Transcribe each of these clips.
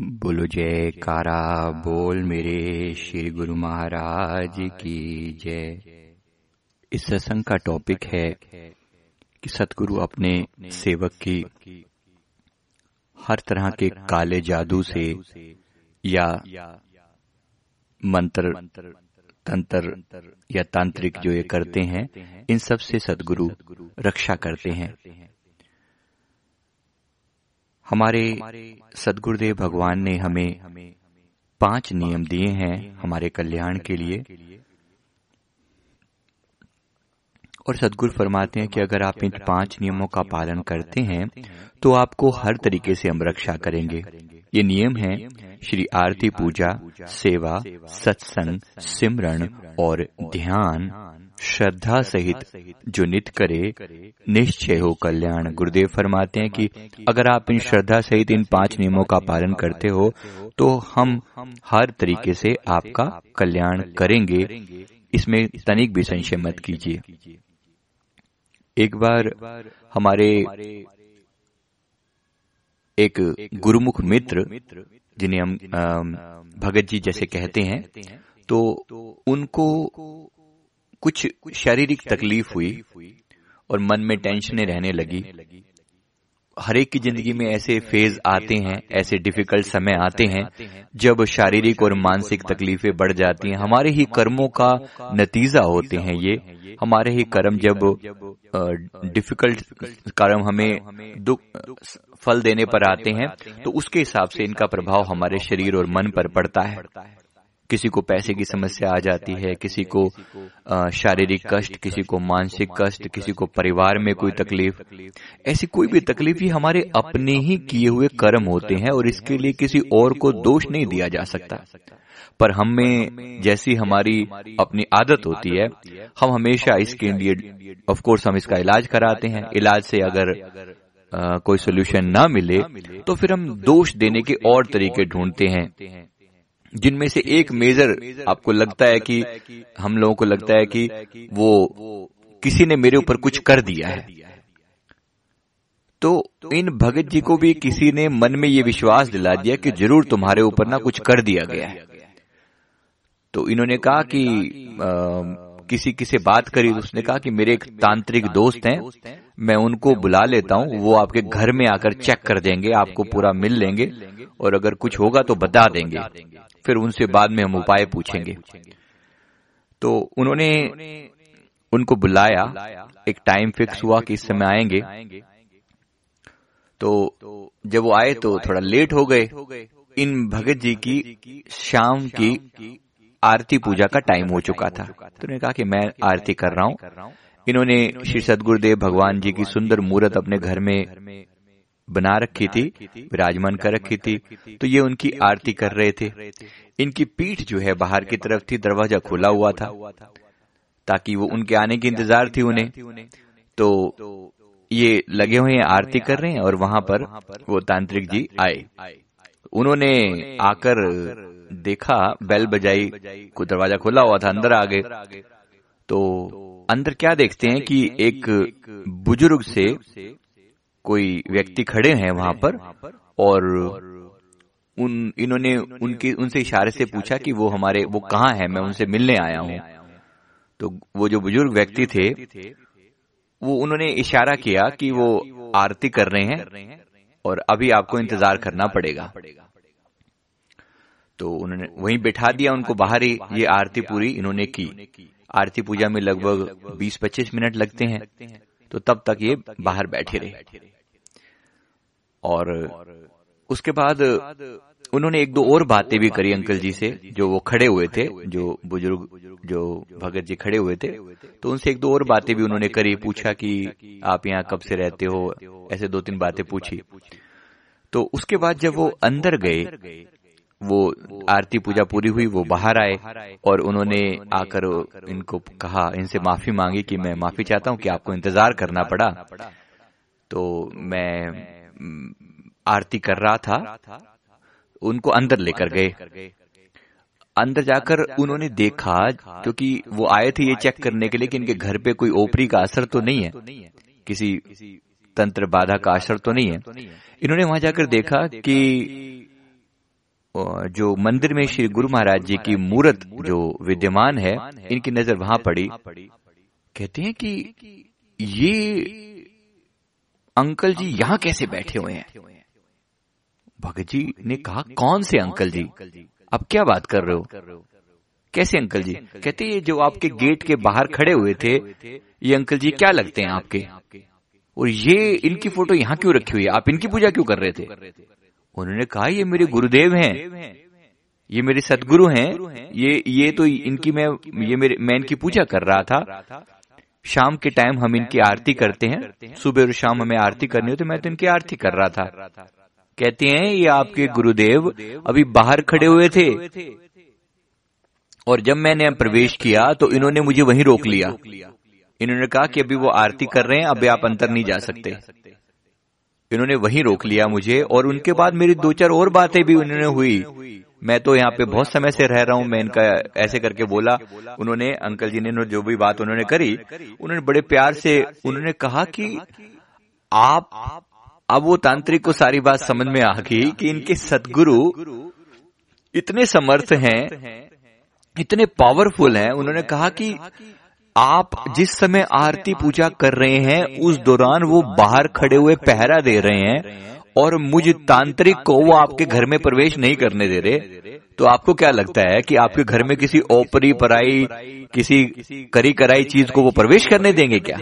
बोलो जय कारा बोल मेरे श्री गुरु महाराज की जय। इस सत्संग का टॉपिक है कि सतगुरु अपने सेवक की हर तरह के काले जादू से या मंत्र, तंत्र या तांत्रिक जो ये करते हैं, इन सबसे सदगुरु रक्षा करते हैं। हमारे सदगुरुदेव भगवान ने हमें पाँच नियम दिए हैं हमारे कल्याण के लिए। और सदगुरु फरमाते हैं कि अगर आप इन पाँच नियमों का पालन करते हैं तो आपको हर तरीके से हम रक्षा करेंगे। ये नियम हैं, श्री आरती पूजा, सेवा, सत्संग सिमरण और ध्यान। श्रद्धा सहित जो नित करे, निश्चय हो कल्याण। गुरुदेव फरमाते हैं कि अगर आप इन श्रद्धा सहित इन पाँच नियमों का पालन करते हो तो हम हर तरीके से आपका कल्याण करेंगे। इसमें तनिक भी संशय मत कीजिए। एक बार हमारे एक गुरुमुख मित्र, जिन्हें हम भगत जी जैसे कहते हैं तो उनको कुछ शारीरिक तकलीफ़ हुई और मन में टेंशनें रहने लगी। हर एक की ज़िंदगी में ऐसे फ़ेज़ आते हैं, ऐसे डिफ़िकल्ट समय आते हैं, जब शारीरिक और मानसिक तकलीफें बढ़ जाती हैं। हमारे ही कर्मों का नतीजा होते हैं ये। हमारे ही कर्म जब डिफ़िकल्ट कर्म हमें दुख, फल देने पर आते हैं तो उसके हिसाब से इनका प्रभाव हमारे शरीर और मन पर पड़ता है। किसी को पैसे की समस्या आ जाती है किसी को शारीरिक कष्ट किसी को मानसिक कष्ट किसी को परिवार में कोई तकलीफ़। ऐसी कोई भी तकलीफ़ ही हमारे अपने ही किए हुए कर्म होते हैं और इसके लिए किसी और को दोष नहीं दिया जा सकता। पर हम में जैसी हमारी अपनी आदत होती है हम हमेशा इसके लिए ऑफ़ कोर्स हम इसका इलाज कराते हैं। इलाज से अगर आ, कोई सोल्यूशन ना मिले तो फिर हम दोष देने के और तरीके ढूंढते हैं। जिनमें से एक मेजर आपको लगता है कि हम लोगों को लगता है कि वो किसी ने मेरे ऊपर कुछ कर दिया है। तो इन भगत जी को भी किसी ने मन में ये विश्वास दिला दिया कि ज़रूर तुम्हारे ऊपर ना कुछ कर दिया गया है। तो इन्होंने कहा कि आ, किसी किसी बात करी तो उसने कहा कि मेरे एक तांत्रिक दोस्त हैं मैं उनको बुला लेता हूँ वो आपके घर में आकर चेक कर देंगे आपको पूरा मिल लेंगे और अगर कुछ होगा तो बता देंगे। फिर उनसे बाद में हम उपाय पूछेंगे। तो उन्होंने उनको बुलाया। एक टाइम फिक्स हुआ कि इस समय आएँगे। तो जब वो आए तो थोड़ा लेट हो गए। इन भगत जी की शाम की आरती पूजा का टाइम हो चुका था। तो उन्होंने कहा कि मैं आरती कर रहा हूँ। इन्होंने श्री सदगुरुदेव भगवान जी की सुंदर मूर्त अपने घर में बना रखी थी, विराजमान कर रखी थी। तो ये उनकी आरती कर रहे थे। इनकी पीठ जो है बाहर की तरफ़ थी, दरवाज़ा खुला हुआ था, ताकि वो उनके आने की इंतज़ार थी उन्हें। तो ये लगे हुए आरती कर रहे हैं और वहाँ पर वो तांत्रिक जी आए। उन्होंने आकर देखा, बेल बजाई को दरवाज़ा खुला हुआ था, अंदर आ गए। तो अंदर क्या देखते हैं कि एक बुज़ुर्ग से कोई व्यक्ति खड़े हैं वहाँ पर और उन, इन्होंने उनके, उनसे इशारे से पूछा कि वो हमारे, वो कहाँ है, मैं उनसे मिलने आया हूँ। तो वो जो बुज़ुर्ग व्यक्ति थे, वो उन्होंने इशारा किया कि वो आरती कर रहे हैं और अभी आपको इंतज़ार करना पड़ेगा। तो उन्होंने वहीं बैठा दिया उनको बाहर ही ये आरती पूरी इन्होंने की। आरती पूजा में लगभग 20-25 मिनट लगते हैं। तो तब तक ये बाहर बैठे रहे। और उसके बाद उन्होंने एक दो और बातें भी करी अंकल जी से जो वो खड़े हुए थे जो बुज़ुर्ग जो भगत जी खड़े हुए थे तो उनसे एक दो और बातें भी उन्होंने करी पूछा कि आप यहाँ कब से रहते हो? ऐसे दो तीन बातें पूछी। तो उसके बाद जब वो अंदर गए वो आरती पूजा पूरी हुई, वो बाहर आए और उन्होंने आकर इनको कहा, इनसे माफ़ी मांगी कि मैं माफ़ी चाहता हूँ कि आपको इंतज़ार करना पड़ा। तो मैं आरती कर रहा था, उनको अंदर लेकर गए। अंदर जाकर उन्होंने देखा, क्योंकि वो आए थे ये चेक करने के लिए कि इनके घर पे कोई ओपरी का असर तो नहीं है, किसी तंत्र बाधा का असर तो नहीं है। इन्होंने वहाँ जाकर देखा कि जो मंदिर में श्री गुरु महाराज जी की मूर्त जो विद्यमान है, इनकी नज़र वहाँ पड़ी। कहते हैं कि ये अंकल जी यहाँ कैसे बैठे हुए हैं? भगत जी ने कहा, कौन से अंकल जी? अब क्या बात कर रहे हो? कैसे अंकल जी? कहते ये जो आपके गेट के बाहर खड़े हुए थे, ये अंकल जी क्या लगते हैं आपके? और ये इनकी फ़ोटो यहाँ क्यों रखी हुई है? आप इनकी पूजा क्यों कर रहे थे? उन्होंने कहा, ये मेरे गुरुदेव हैं। ये मेरे सदगुरु हैं। ये ये तो इनकी मैं, ये मेरे, मैं इनकी पूजा कर रहा था। शाम के टाइम हम इनकी आरती करते हैं। सुबह और शाम हमें आरती करनी हो तो मैं तो इनकी आरती कर रहा था। कहते हैं, ये आपके गुरुदेव अभी बाहर खड़े हुए थे। और जब मैंने प्रवेश किया तो इन्होंने मुझे वहीं रोक लिया। इन्होंने कहा कि अभी वो आरती कर रहे हैं, अभी आप अंतर नहीं जा सकते। इन्होंने वहीं रोक लिया मुझे और उनके बाद मेरी दो चार और बातें भी उन्होंने हुई। मैं तो यहाँ पे बहुत समय से रह रहा हूँ, मैं इनका ऐसे करके बोला। उन्होंने, अंकल जी ने जो भी बात उन्होंने करी, उन्होंने बड़े प्यार से उन्होंने कहा कि आप, अब वो तांत्रिक को सारी बात समझ में आ गई कि इनके सदगुरु इतने समर्थ हैं, इतने पावरफुल हैं। उन्होंने कहा कि आप जिस समय आरती पूजा कर रहे हैं, उस दौरान वो बाहर खड़े हुए पहरा दे रहे हैं और मुझ तांत्रिक को वो आपके घर में प्रवेश नहीं करने दे रहे। तो आपको क्या लगता है कि आपके घर में किसी ओपरी पराई किसी करी कराई चीज़ को वो प्रवेश करने देंगे क्या?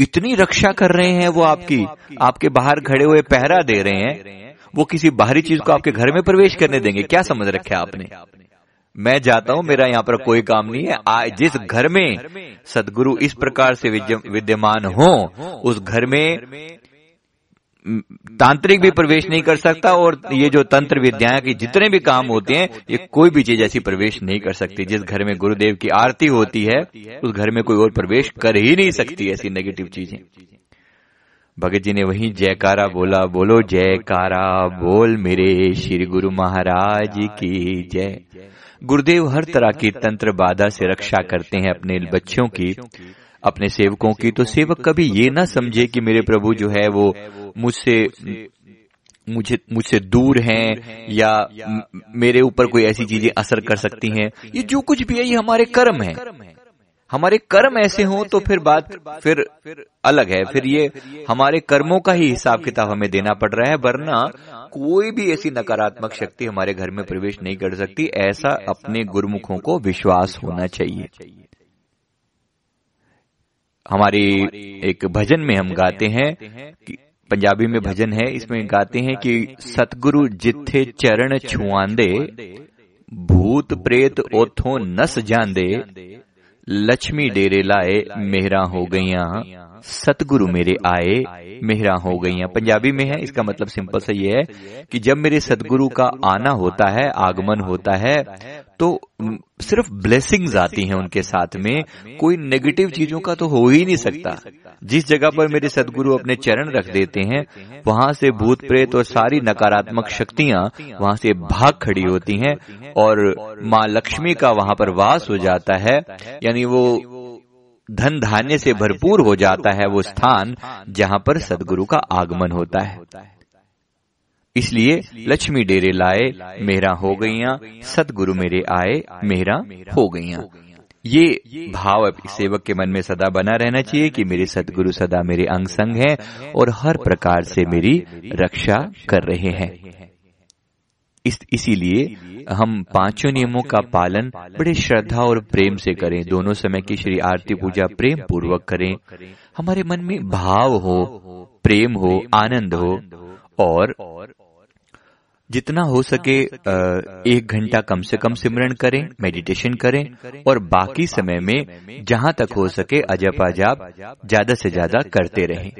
इतनी रक्षा कर रहे हैं वो आपकी, आपके बाहर खड़े हुए पहरा दे रहे हैं, वो किसी बाहरी चीज़ को आपके घर में प्रवेश करने देंगे। क्या समझ रखे आपने? मैं जाता हूँ मेरा यहाँ पर कोई काम नहीं है। आज जिस घर में सदगुरु इस प्रकार से विद्यमान हो उस घर में तांत्रिक भी प्रवेश नहीं कर सकता और ये जो तंत्र विद्याएँ की जितने भी काम होते हैं ये कोई भी चीज़ ऐसी प्रवेश नहीं कर सकती जिस घर में गुरुदेव की आरती होती है उस घर में कोई और प्रवेश कर ही नहीं सकती ऐसी नेगेटिव चीज़ें। भगत जी ने वही जयकारा बोला बोलो जयकारा बोल मेरे श्री गुरु महाराज की जय गुरुदेव हर तरह की तंत्र बाधा से रक्षा करते हैं अपने बच्चों की। अपने सेवकों की। तो सेवक कभी ये ना समझे कि मेरे प्रभु जो है वो मुझसे मुझे मुझसे दूर हैं या मेरे ऊपर कोई ऐसी चीज़ें असर कर सकती हैं। ये जो कुछ भी है ये हमारे कर्म है। हमारे कर्म ऐसे हों तो फिर बात फिर अलग है, फिर ये हमारे कर्मों का ही हिसाब किताब हमें देना पड़ रहा है, वरना कोई भी ऐसी नकारात्मक शक्ति हमारे घर में प्रवेश नहीं कर सकती, ऐसा अपने गुरुमुखों को विश्वास होना चाहिए। हमारी एक भजन में हम गाते हैं कि पंजाबी में भजन है, इसमें गाते हैं कि सतगुरु जिथे चरण छुआंदे, भूत प्रेत ओथों नस जांदे लक्ष्मी डेरे लाए मेहरा हो गईया। सतगुरु मेरे आए, मेहरा हो गईया पंजाबी में है, इसका मतलब सिंपल सा ये है कि जब मेरे सतगुरु का आना होता है, आगमन होता है तो सिर्फ़ ब्लेसिंग्स आती हैं उनके साथ में। कोई नेगेटिव चीज़ों का तो हो ही नहीं सकता। जिस जगह पर मेरे सदगुरु अपने चरण रख देते हैं, वहाँ से भूत प्रेत और सारी नकारात्मक शक्तियाँ, वहाँ से भाग खड़ी होती हैं और माँ लक्ष्मी का वहाँ पर वास हो जाता है। यानी वो धन धान्य से भरपूर हो जाता है वो स्थान जहाँ पर सदगुरु का आगमन होता है। इसलिए लक्ष्मी डेरे लाए मेरा हो गईया सतगुरु मेरे आए मेरा हो गईया। ये भाव सेवक के मन में सदा बना रहना चाहिए कि मेरे सतगुरु सदा मेरे अंग संग है और हर प्रकार से मेरी रक्षा कर रहे हैं। इस इसीलिए हम पाँचों नियमों का पालन बड़े श्रद्धा और प्रेम से करें दोनों समय की श्री आरती पूजा प्रेम पूर्वक करें। हमारे मन में भाव हो प्रेम हो आनंद हो और जितना हो सके एक घंटा कम से कम सिमरण करें मेडिटेशन करें और बाकी समय में जहाँ तक हो सके अजप अजाप ज़्यादा से ज़्यादा करते रहें।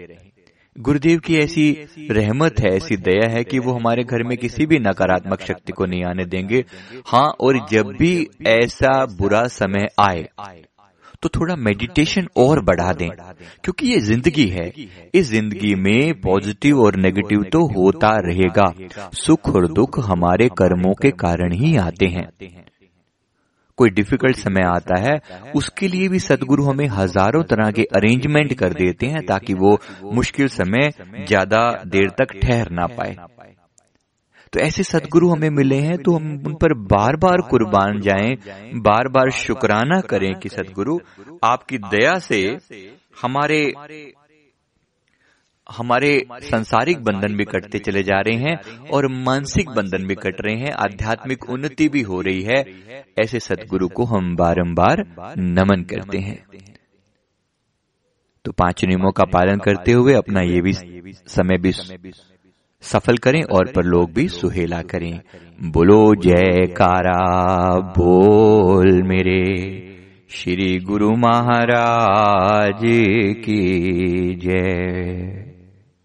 गुरुदेव की ऐसी रहमत है ऐसी दया है कि वो हमारे घर में किसी भी नकारात्मक शक्ति को नहीं आने देंगे। हाँ और जब भी ऐसा बुरा समय आए तो थोड़ा मेडिटेशन और बढ़ा दें क्योंकि ये ज़िंदगी है। इस ज़िंदगी में पॉजिटिव और नेगेटिव तो होता रहेगा। सुख और दुख हमारे कर्मों के कारण ही। आते हैं। कोई डिफ़िकल्ट समय आता है उसके लिए भी सदगुरु हमें हज़ारों तरह के अरेंजमेंट कर देते हैं ताकि वो मुश्किल समय ज़्यादा देर तक ठहर ना पाए। तो ऐसे सदगुरु हमें मिले हैं तो हम उन पर बार बार कुर्बान जाएँ बार बार शुक्राना करें कि सदगुरु आपकी दया से हमारे हमारे सांसारिक बंधन भी कटते चले जा रहे हैं और मानसिक बंधन भी कट रहे हैं, आध्यात्मिक उन्नति भी हो रही है। ऐसे सदगुरु को हम बारंबार नमन करते हैं। तो पाँच नियमों का पालन करते हुए अपना ये भी समय भी सफल करें और पर लोग भी सुहेला करें। बोलो, जयकारा, बोल मेरे श्री गुरु महाराज की जय।